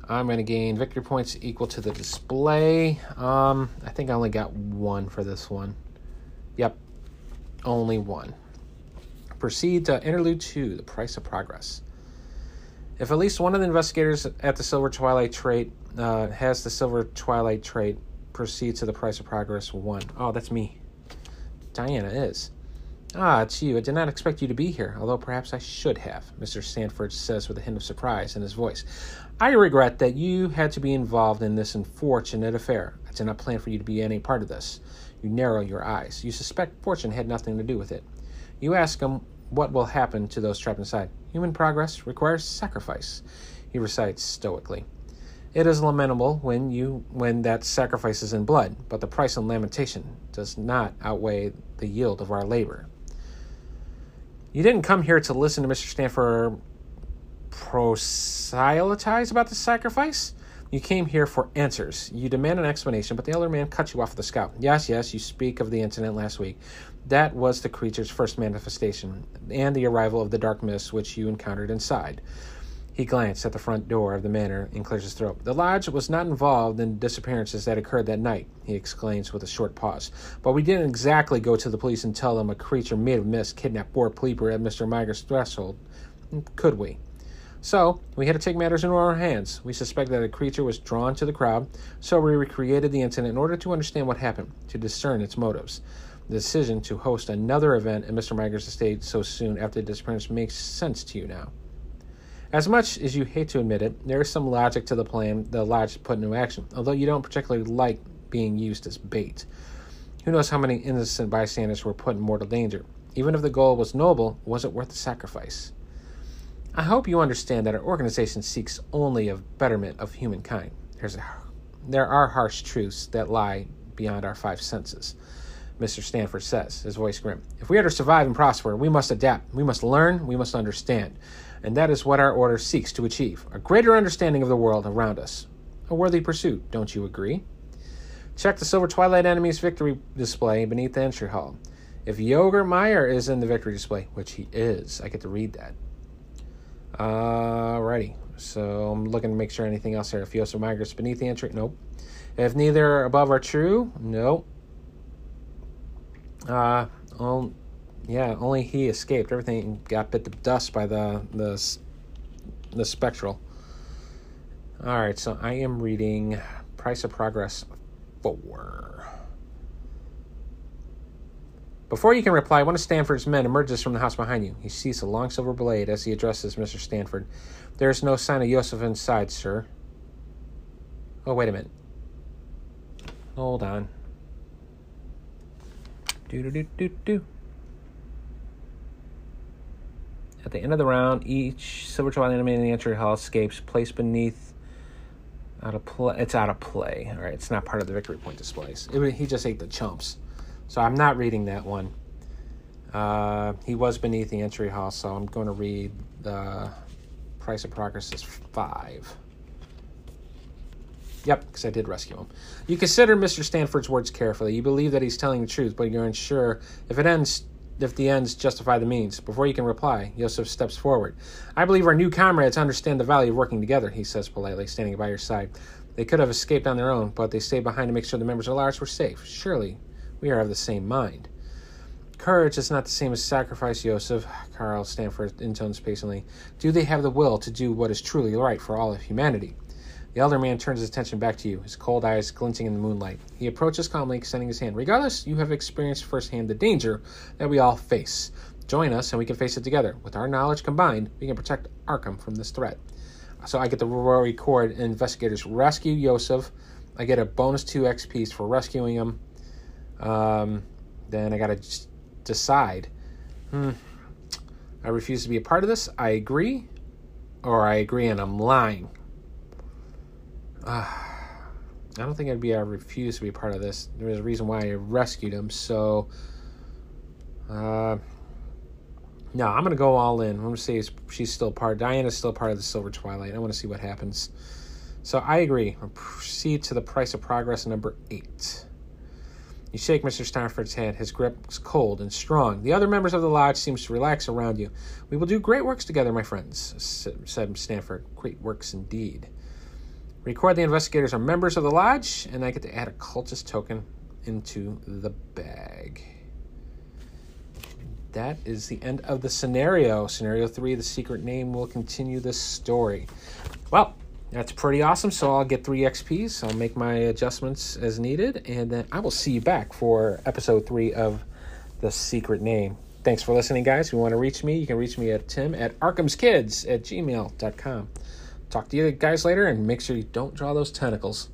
I'm going to gain victory points equal to the display. Um, I think I only got one for this one. Yep, only one. Proceed to Interlude 2 The Price of Progress. If at least one of the investigators at the Silver Twilight trait uh, has the Silver Twilight trait, proceed to the Price of Progress 1. Oh, that's me. Diana is. Ah, it's you. I did not expect you to be here, although perhaps I should have, Mr. Stanford says with a hint of surprise in his voice. I regret that you had to be involved in this unfortunate affair. I did not plan for you to be any part of this. You narrow your eyes. You suspect fortune had nothing to do with it. You ask him what will happen to those trapped inside. Human progress requires sacrifice, he recites stoically. It is lamentable when you when that sacrifice is in blood, but the price in lamentation does not outweigh the yield of our labor. You didn't come here to listen to Mr. Stanford proselytize about the sacrifice. You came here for answers. You demand an explanation, but the elder man cut you off with a scout. Yes, yes, you speak of the incident last week. That was the creature's first manifestation, and the arrival of the dark mist which you encountered inside. He glanced at the front door of the manor and clears his throat. The lodge was not involved in disappearances that occurred that night, he exclaims with a short pause. But we didn't exactly go to the police and tell them a creature made of mist kidnapped poor Pleeper at Mr. Meiger's threshold, could we? So, we had to take matters into our hands. We suspected that a creature was drawn to the crowd, so we recreated the incident in order to understand what happened, to discern its motives. The decision to host another event at Mr. Meiger's estate so soon after the disappearance makes sense to you now. As much as you hate to admit it, there is some logic to the plan the lodge put into action, although you don't particularly like being used as bait. Who knows how many innocent bystanders were put in mortal danger? Even if the goal was noble, was it worth the sacrifice? I hope you understand that our organization seeks only a betterment of humankind. A, there are harsh truths that lie beyond our five senses. Mr. Stanford says, his voice grim. If we are to survive and prosper, we must adapt. We must learn. We must understand. And that is what our order seeks to achieve a greater understanding of the world around us. A worthy pursuit, don't you agree? Check the Silver Twilight Enemy's victory display beneath the entry hall. If Yosef Meiger is in the victory display, which he is, I get to read that. Alrighty. So I'm looking to make sure anything else there. If Yosa migrates beneath the entry, nope. If neither above are true, nope. Uh, well, yeah, only he escaped. Everything got bit to dust by the the the spectral. All right, so I am reading Price of Progress four. Before you can reply, one of Stanford's men emerges from the house behind you. He sees a long silver blade as he addresses Mr. Stanford. There is no sign of Yosef inside, sir. Oh, wait a minute. Hold on. Do do do do do. At the end of the round, each Silver Twilight enemy in the entry hall escapes, placed beneath. Out of play. It's out of play. All right, it's not part of the victory point displays. It, he just ate the chumps. So I'm not reading that one. Uh, he was beneath the entry hall, so I'm going to read the price of progress is five. Yep, because I did rescue him. You consider Mr. Stanford's words carefully. You believe that he's telling the truth, but you're unsure if it ends if the ends justify the means. Before you can reply, Yosef steps forward. I believe our new comrades understand the value of working together, he says politely, standing by your side. They could have escaped on their own, but they stayed behind to make sure the members of Lodge were safe. Surely We are of the same mind. Courage is not the same as sacrifice, Yosef. Carl Stanford intones patiently. Do they have the will to do what is truly right for all of humanity? The elder man turns his attention back to you, his cold eyes glinting in the moonlight. He approaches calmly, extending his hand. Regardless, you have experienced firsthand the danger that we all face. Join us, and we can face it together. With our knowledge combined, we can protect Arkham from this threat. So I get the Rory record investigators rescue Yosef. I get a bonus 2 XPs for rescuing him. Um, then I got to decide. Hmm. I refuse to be a part of this. I agree. Or I agree and I'm lying. Uh, I don't think I'd be. I refuse to be part of this. There's a reason why I rescued him. So, uh, no, I'm gonna go all in. I'm gonna say she's still part. Diana's still part of the Silver Twilight. I want to see what happens. So I agree. I'll proceed to the price of progress number eight. You shake Mr. Sanford's hand. His grip is cold and strong. The other members of the lodge seems to relax around you. We will do great works together, my friends, said Stanford. Great works indeed. Record the investigators are members of the lodge, and I get to add a cultist token into the bag. That is the end of the scenario. Scenario three, the secret name will continue the story. Well, that's pretty awesome. So I'll get three XPs. I'll make my adjustments as needed, and then I will see you back for episode three of the secret name. Thanks for listening, guys. If you want to reach me, you can reach me at tim at arkhamskids at gmail.com. Talk to you guys later and make sure you don't draw those tentacles.